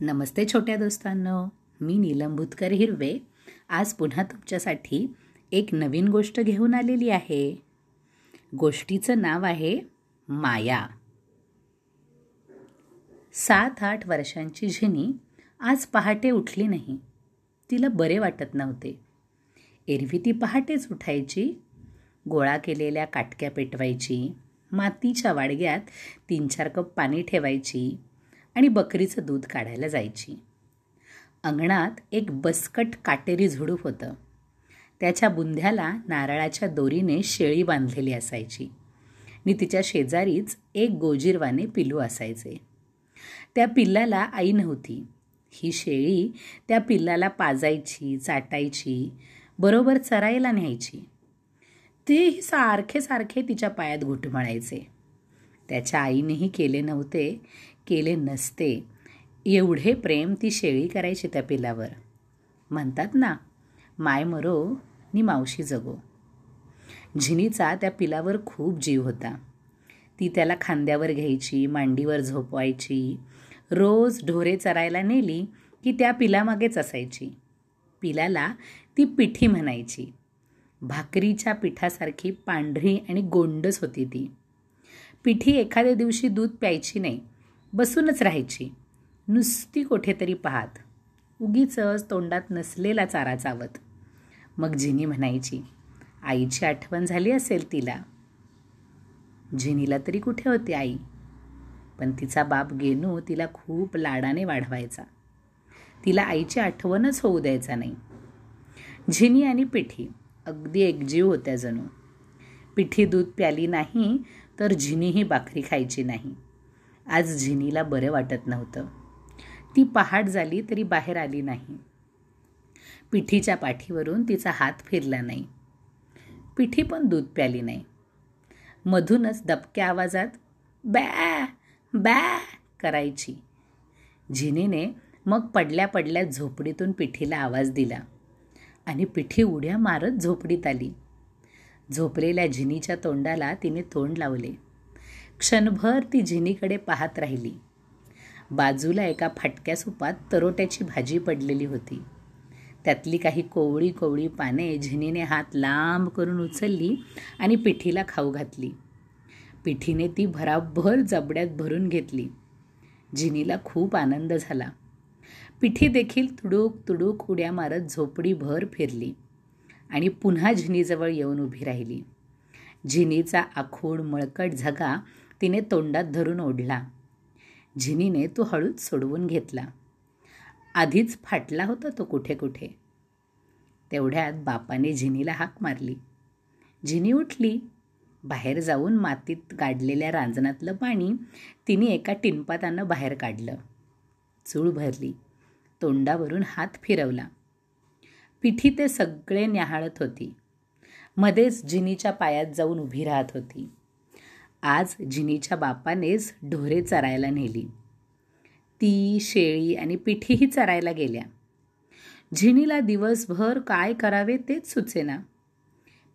नमस्ते छोट्या दोस्तांनो मी नीलम भुतकर हिरवे. आज पुन्हा तुमच्यासाठी एक नवीन गोष्ट घेऊन आलेली आहे. गोष्टीचं नाव आहे माया. सात आठ वर्षांची झिनी आज पहाटे उठली नाही. तिला बरे वाटत नव्हते. एरवी ती पहाटेच उठायची गोळा केलेल्या काटक्या पेटवायची मातीच्या वाडग्यात तीन चार कप पाणी ठेवायची आणि बकरीचं दूध काढायला जायची. अंगणात एक बसकट काटेरी झुडूप होतं. त्याच्या बुंध्याला नारळाच्या दोरीने शेळी बांधलेली असायची. आणि तिच्या शेजारीच एक गोजीरवाने पिलू असायचे. त्या पिल्लाला आई नव्हती. ही शेळी त्या पिल्लाला पाजायची चाटायची बरोबर चरायला न्यायची. ते सारखे सारखे तिच्या पायात घुटमळायचे. त्याच्या आईनेही केले नव्हते केले नसते. एवढे प्रेम ती शेळी करायची त्या पिलावर. म्हणतात ना माय मरो नि मावशी जगो. झिनीचा त्या पिलावर खूप जीव होता. ती त्याला खांद्यावर घ्यायची मांडीवर झोपवायची. रोज ढोरे चरायला नेली की त्या पिलामागेच असायची. पिलाला ती पिठी म्हणायची. भाकरीच्या पिठासारखी पांढरी आणि गोंडस होती ती. पिठी एखाद्या दिवशी दूध प्यायची नाही बसूनच राहायची. नुसती कुठेतरी पाहात. उगीच तोंडात नसलेला चारा चावत. मग जिनी म्हणायची आईची आठवण झाली असेल तिला. जिनीला तरी कुठे होती आई? पण तिचा बाप गेनू तिला खूप लाडाने वाढवायचा. तिला आईची आठवणच होऊ द्यायचा नाही. झिनी आणि पिठी अगदी एकजीव होत्या जणू. पिठी दूध प्याली नाही तर झिनीही भाकरी खायची नाही. आज झिनीला बरं वाटत नव्हतं. ती पहाट झाली तरी बाहेर आली नाही. पिठीच्या पाठीवरून तिचा हात फिरला नाही. पिठी पण दूध प्याली नाही. मधूनच दबक्या आवाजात बॅ बॅ करायची. झिनीने मग पडल्या पडल्या झोपडीतून पिठीला आवाज दिला आणि पिठी उड्या मारत झोपडीत आली. झोपलेल्या झिनीच्या तोंडाला तिने तोंड लावले. क्षणभर ती झिनीकडे पाहत राहिली. बाजूला एका फाटक्या सुपात तरोट्याची भाजी पडलेली होती. त्यातली काही कोवळी कोवळी पाने झिनीने हात लांब करून उचलली आणि पिठीला खाऊ घातली. पिठीने ती भराभर जबड्यात भरून घेतली. झिनीला खूप आनंद झाला. पिठी देखील तुडूक तुडूक उड्या मारत झोपडी भर फिरली. आणि पुन्हा झिनीजवळ येऊन उभी राहिली. झिनीचा आखूड मळकट झगा तिने तोंडात धरून ओढला. झिनीने तो हळूच सोडवून घेतला. आधीच फाटला होता तो कुठे कुठे. तेवढ्यात बापाने झिनीला हाक मारली. झिनी उठली. बाहेर जाऊन मातीत गाडलेल्या रांजणातलं पाणी तिने एका टिनपातानं बाहेर काढलं. चूळ भरली. तोंडावरून हात फिरवला. पिठी ते सगळे न्याहाळत होती. मध्येच जिनीच्या पायात जाऊन उभी राहत होती. आज जिनीच्या बापानेच ढोरे चरायला नेली. ती शेळी आणि पिठीही चरायला गेल्या. झिनीला दिवसभर काय करावे तेच सुचेना.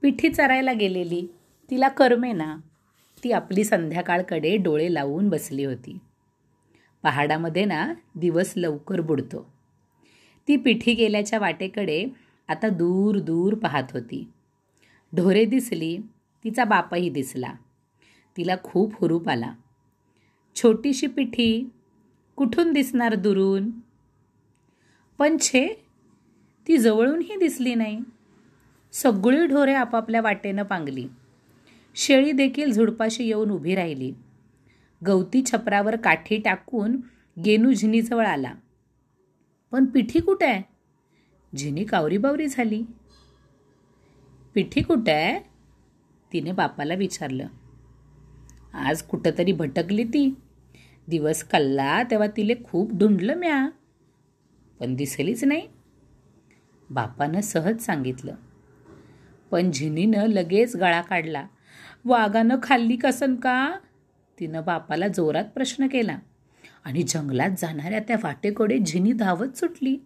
पिठी चरायला गेलेली तिला करमे ना ती आपली संध्याकाळकडे डोळे लावून बसली होती. पहाडामध्ये ना दिवस लवकर बुडतो. ती पिठी गेल्याच्या वाटेकडे आता दूर दूर पाहत होती. ढोरे दिसली तिचा बापही दिसला. तिला खूप हुरूप आला. छोटीशी पिठी कुठून दिसणार दुरून? पण छे ती जवळूनही दिसली नाही. सगळी ढोरे आपापल्या वाटेनं पांगली. शेळी देखील झुडपाशी येऊन उभी राहिली. गवती छपरावर काठी टाकून गेनू झिनीजवळ आला. पण पिठी कुठं आहे? झिनी कावरीबावरी झाली. पिठी कुठं आहे? तिने बापाला विचारलं. आज कुठंतरी भटकली ती. दिवस कल्ला तेव्हा तिले खूप ढुंडलं म्या. पण दिसलीच नाही. बापानं सहज सांगितलं. पण झिनीनं लगेच गळा काढला. वाघानं खाल्ली कसन का? तिनं बापाला जोरात प्रश्न केला. आणि जंगलात जाणाऱ्या त्या वाटेकडे झिनी धावत सुटली.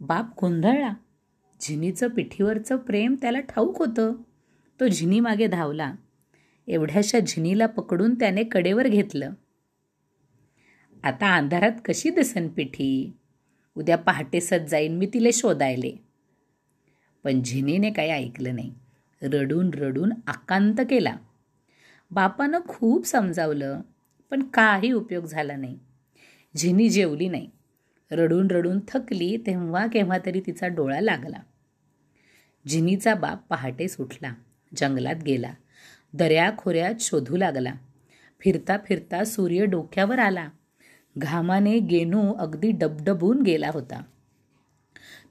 बाप गोंधळला. झिनीचं पिठीवरचं प्रेम त्याला ठाऊक होतं. तो झिनी मागे धावला. एवढ्याशा झिनीला पकडून त्याने कडेवर घेतलं. आता अंधारात कशी दिसन पिठी? उद्या पहाटेसत जाईन मी तिले शोधायले. पण झिनीने काही ऐकलं नाही. रडून रडून आकांत केला. बापानं खूप समजावलं. पण काही उपयोग झाला नाही. झिनी जेवली नाही. रडून रडून थकली तेव्हा केव्हा तरी तिचा डोळा लागला. झिनीचा बाप पहाटे सुटला. जंगलात गेला. दर्याखोऱ्यात शोधू लागला. फिरता फिरता सूर्य डोक्यावर आला. घामाने गेनू अगदी डबडबून गेला होता.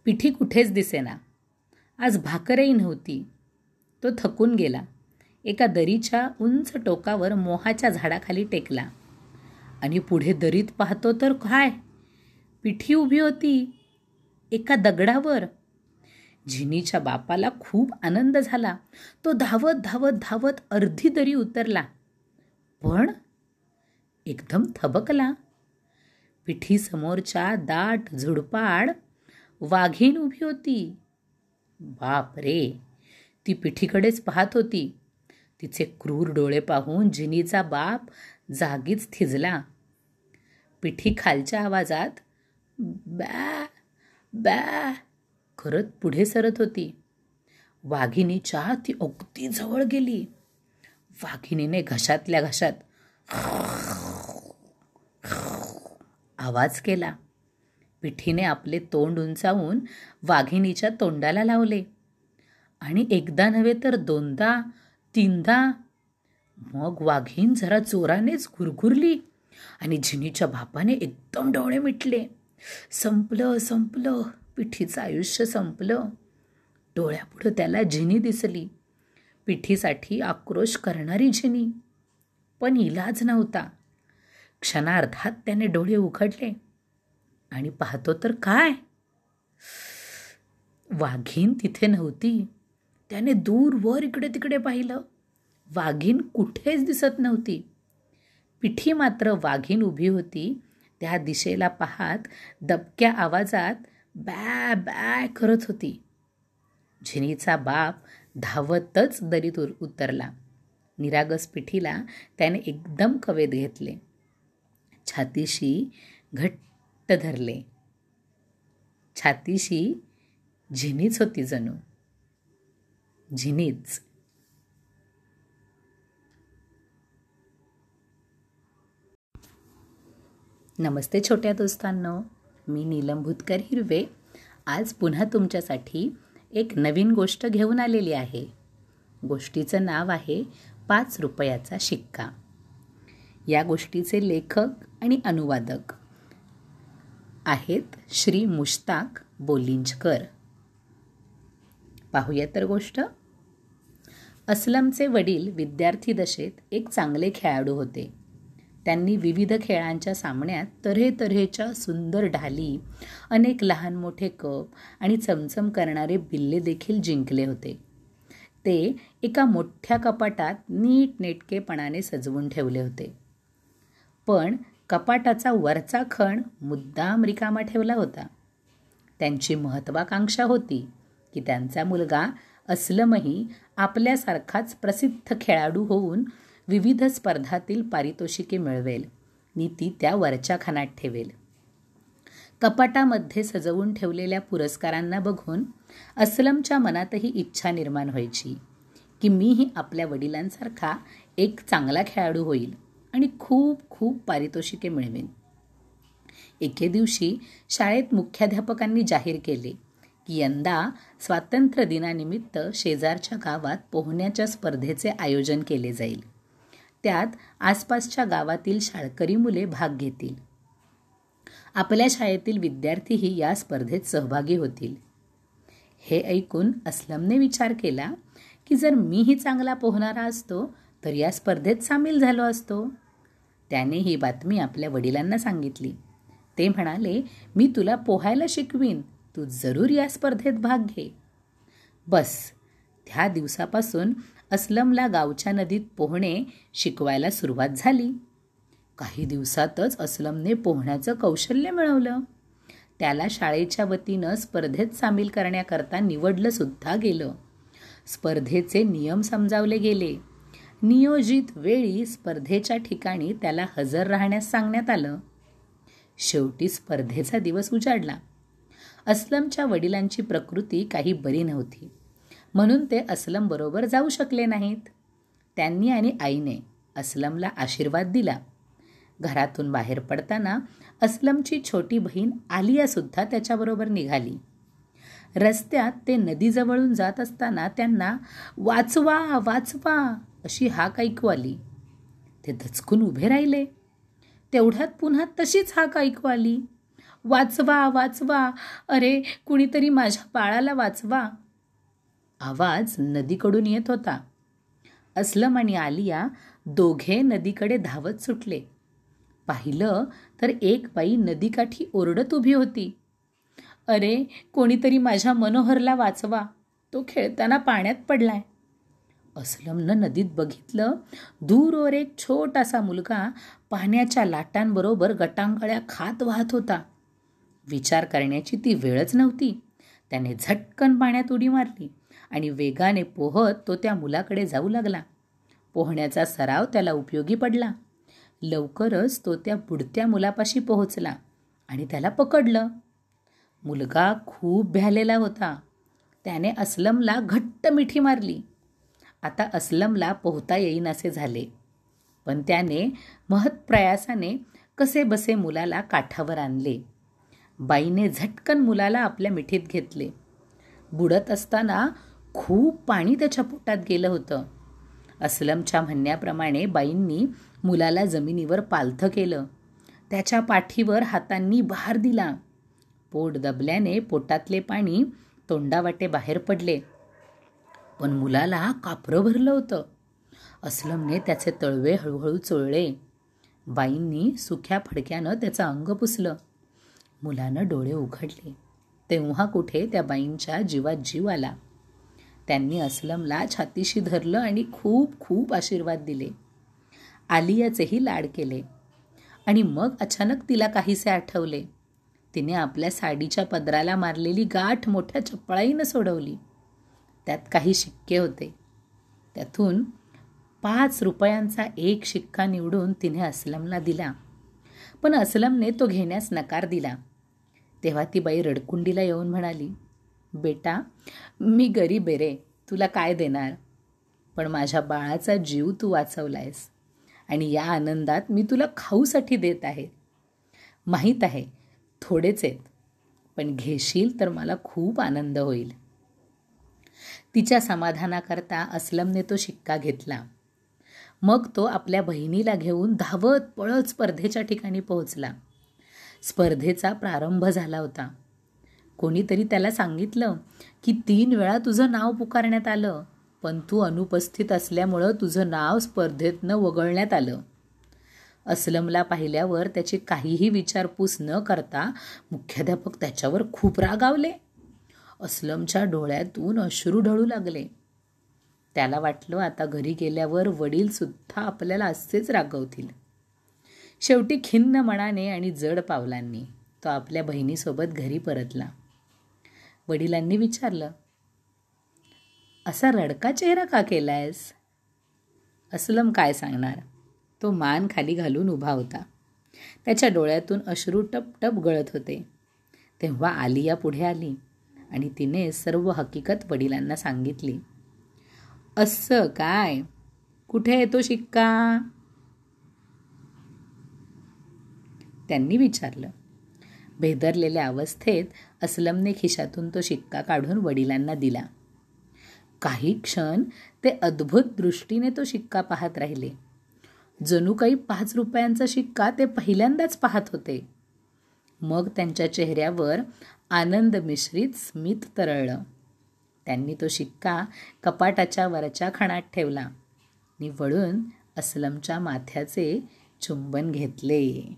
पिठी कुठेच दिसेना. आज भाकरही नव्हती. तो थकून गेला. एका दरीच्या उंच टोकावर मोहाच्या झाडाखाली टेकला. आणि पुढे दरीत पाहतो तर काय? पिठी उभी होती एका दगडावर. झिनीच्या बापाला खूप आनंद झाला. तो धावत धावत धावत अर्धी दरी उतरला. पण एकदम थबकला. पिठीसमोरच्या दाट झुडपाड वाघीण उभी होती. बाप रे ती पिठीकडेच पाहत होती. तिचे क्रूर डोळे पाहून जिनीचा बाप जागीच थिजला. पिठी खालच्या आवाजात बॅ बॅ करत पुढे सरत होती. वाघिणीच्या ती अगदी जवळ गेली. वाघिणीने घशातल्या घशात आवाज केला. पिठीने आपले तोंड उंचावून वाघिणीच्या तोंडाला लावले. आणि एकदा नव्हे तर दोनदा तीनदा. मग वाघीण जरा जोरानेच घुरघुरली आणि झिनीच्या बापाने एकदम डोळे मिटले. संपलं संपलं. पिठीचं आयुष्य संपलं. डोळ्यापुढं त्याला झिनी दिसली. पिठीसाठी आक्रोश करणारी झिनी पण इलाज नव्हता. क्षणार्धात त्याने डोळे उघडले. आणि पाहतो तर काय? वाघीण तिथे नव्हती. त्याने दूरवर इकडे तिकडे पाहिलं. वाघीण कुठेच दिसत नव्हती. पिठी मात्र वाघीण उभी होती. त्या दिशेला पाहात दबक्या आवाजात बॅ बॅ करत होती. झिनीचा बाप धावतच दरीत उतरला. निरागस पिठीला त्याने एकदम कवेत घेतले. छातीशी घट्ट धरले. छातीशी झिनीच होती जणू. झिनीच नमस्ते छोट्या दोस्तांनो मी नीलम भूतकर हिरवे. आज पुन्हा तुमच्यासाठी एक नवीन गोष्ट घेऊन आलेली आहे. गोष्टीचं नाव आहे पाच रुपयाचा शिक्का. या गोष्टीचे लेखक आणि अनुवादक आहेत श्री मुश्ताक बोलिंजकर. पाहूया तर गोष्ट. असलमचे वडील विद्यार्थी दशेत एक चांगले खेळाडू होते. त्यांनी विविध खेळांच्या सामन्यात तऱ्हेतऱ्हेच्या सुंदर ढाली अनेक लहान मोठे कप आणि चमचम करणारे बिल्ले देखील जिंकले होते. ते एका मोठ्या कपाटात नीट नेटकेपणाने सजवून ठेवले होते. पण कपाटाचा वरचा खण मुद्दाम रिकामा ठेवला होता. त्यांची महत्त्वाकांक्षा होती. की त्यांचा मुलगा असलमही आपल्यासारखाच प्रसिद्ध खेळाडू होऊन विविध स्पर्धातील पारितोषिके मिळवेल. नीती त्या वरच्या खानात ठेवेल. कपाटामध्ये सजवून ठेवलेल्या पुरस्कारांना बघून असलमच्या मनातही इच्छा निर्माण व्हायची की मीही आपल्या वडिलांसारखा एक चांगला खेळाडू होईल आणि खूप खूप पारितोषिके मिळवेन. एके दिवशी शाळेत मुख्याध्यापकांनी जाहीर केले की यंदा स्वातंत्र्य दिनानिमित्त शेजारच्या गावात पोहण्याच्या स्पर्धेचे आयोजन केले जाईल. त्यात आसपासच्या गावातील शाळकरी मुले भाग घेतील. आपल्या शाळेतील विद्यार्थीही या स्पर्धेत सहभागी होतील. हे ऐकून असलमने विचार केला की जर मीही चांगला पोहणारा असतो तर या स्पर्धेत सामील झालो असतो. त्याने ही बातमी आपल्या वडिलांना सांगितली. ते म्हणाले मी तुला पोहायला शिकवीन तू जरूर या स्पर्धेत भाग घे. बस. त्या दिवसापासून असलमला गावच्या नदीत पोहणे शिकवायला सुरुवात झाली. काही दिवसातच असलमने पोहण्याचं कौशल्य मिळवलं. त्याला शाळेच्या वतीनं स्पर्धेत सामील करण्याकरता निवडलं सुद्धा गेलं. स्पर्धेचे नियम समजावले गेले. नियोजित वेळी स्पर्धेच्या ठिकाणी त्याला हजर राहण्यास सांगण्यात आलं. शेवटी स्पर्धेचा दिवस उजाडला. असलमच्या वडिलांची प्रकृती काही बरी नव्हती. म्हणून ते असलमबरोबर जाऊ शकले नाहीत. त्यांनी आणि आईने असलमला आशीर्वाद दिला. घरातून बाहेर पडताना असलमची छोटी बहीण आलियासुद्धा त्याच्याबरोबर निघाली. रस्त्यात ते नदीजवळून जात असताना त्यांना वाचवा वाचवा अशी हाक ऐकू आली. ते धचकून उभे राहिले. तेवढ्यात पुन्हा तशीच हाक ऐकू आली. वाचवा वाचवा. अरे कुणीतरी माझ्या बाळाला वाचवा. आवाज नदीकडून येत होता. असलम आणि आलिया दोघे नदीकडे धावत सुटले. पाहिलं तर एक बाई नदीकाठी ओरडत उभी होती. अरे कोणीतरी माझ्या मनोहरला वाचवा. तो खेळताना पाण्यात पडलाय. असलमनं नदीत बघितलं दूरवर एक छोटासा मुलगा पाण्याच्या लाटांबरोबर गटांगळ्या खात वाहत होता. विचार करण्याची ती वेळच नव्हती. त्याने झटकन पाण्यात उडी मारली आणि वेगाने पोहत तो त्या मुलाकडे जाऊ लागला. पोहण्याचा सराव त्याला उपयोगी पडला. लवकरच तो त्या बुडत्या मुलापाशी पोहोचला आणि त्याला पकडलं. मुलगा खूप भ्यालेला होता. त्याने असलमला घट्ट मिठी मारली. आता असलमला पोहता येईनासे झाले. पण त्याने महत्प्रयासाने कसे बसे मुलाला काठावर आणले. बाईने झटकन मुलाला आपल्या मिठीत घेतले. बुडत असताना खूप पाणी त्याच्या पोटात गेलं होतं. असलमच्या म्हणण्याप्रमाणे बाईंनी मुलाला जमिनीवर पालथं केलं. त्याच्या पाठीवर हातांनी भार दिला. पोट दबल्याने पोटातले पाणी तोंडावाटे बाहेर पडले. पण मुलाला कापरं भरलं होतं. असलमने त्याचे तळवे हळूहळू चोळले. बाईंनी सुख्या फडक्यानं त्याचं अंग पुसलं. मुलानं डोळे उघडले. तेव्हा कुठे त्या बाईंच्या जीवात जीव आला. त्यांनी असलमला छातीशी धरलं आणि खूप खूप आशीर्वाद दिले. आलियाचेही लाड केले. आणि मग अचानक तिला काहीसे आठवले. तिने आपल्या साडीच्या पदराला मारलेली गाठ मोठ्या चपळाईनं सोडवली. त्यात काही शिक्के होते. त्यातून पाच रुपयांचा एक शिक्का निवडून तिने असलमला दिला. पण असलमने तो घेण्यास नकार दिला. तेव्हा ती बाई रडकुंडीला येऊन म्हणाली बेटा मी गरीब आहे रे तुला काय देणार? पण माझ्या बाळाचा जीव तू वाचवलायस आणि या आनंदात मी तुला खाऊसाठी देत आहे. माहीत आहे थोडेच आहेत पण घेशील तर मला खूप आनंद होईल. तिच्या समाधानाकरता असलमने तो शिक्का घेतला. मग तो आपल्या बहिणीला घेऊन धावत पळत स्पर्धेच्या ठिकाणी पोहोचला. स्पर्धेचा प्रारंभ झाला होता. कोणीतरी त्याला सांगितलं की तीन वेळा तुझं नाव पुकारण्यात आलं पण तू अनुपस्थित असल्यामुळं तुझं नाव स्पर्धेतनं वगळण्यात आलं. असलमला पाहिल्यावर त्याची काहीही विचारपूस न करता मुख्याध्यापक त्याच्यावर खूप रागावले. असलमच्या डोळ्यातून अश्रू ढळू लागले. त्याला वाटलं आता घरी गेल्यावर वडीलसुद्धा आपल्याला असेच रागवतील. शेवटी खिन्न मनाने आणि जड पावलांनी तो आपल्या बहिणीसोबत घरी परतला. वडिलांनी विचारलं असा रडका चेहरा का केलायस? असलम काय सांगणार तो मान खाली घालून उभा होता. त्याच्या डोळ्यातून अश्रू टप टप गळत होते. तेव्हा आलिया पुढे आली आणि तिने सर्व हकीकत वडिलांना सांगितली. असं काय? कुठे येतो शिक्का? त्यांनी विचारलं. भेदरलेल्या अवस्थेत असलमने खिशातून तो शिक्का काढून वडिलांना दिला. काही क्षण ते अद्भुत दृष्टीने तो शिक्का पाहत राहिले. जणू काही पाच रुपयांचा शिक्का ते पहिल्यांदाच पाहत होते. मग त्यांच्या चेहऱ्यावर आनंद मिश्रित स्मित तरळलं. त्यांनी तो शिक्का कपाटाच्या वरच्या खणात ठेवला. निवळून वळून असलमच्या माथ्याचे चुंबन घेतले.